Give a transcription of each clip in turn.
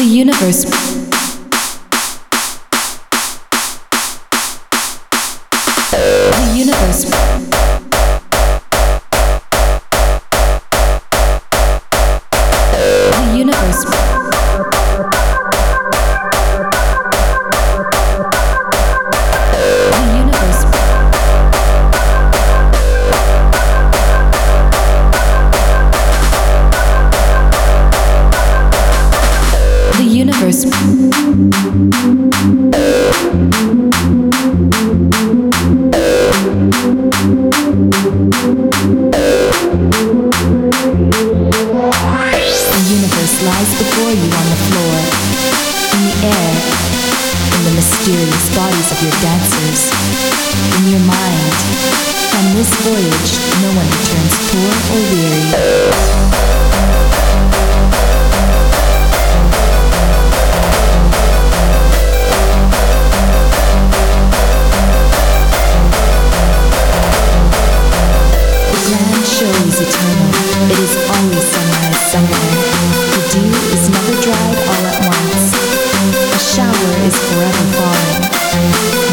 The universe. The universe. From this voyage, no one returns poor or weary. Eternal. It is always sunrise somewhere. The dew is never dried all at once. A shower is forever falling.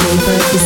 Vapor is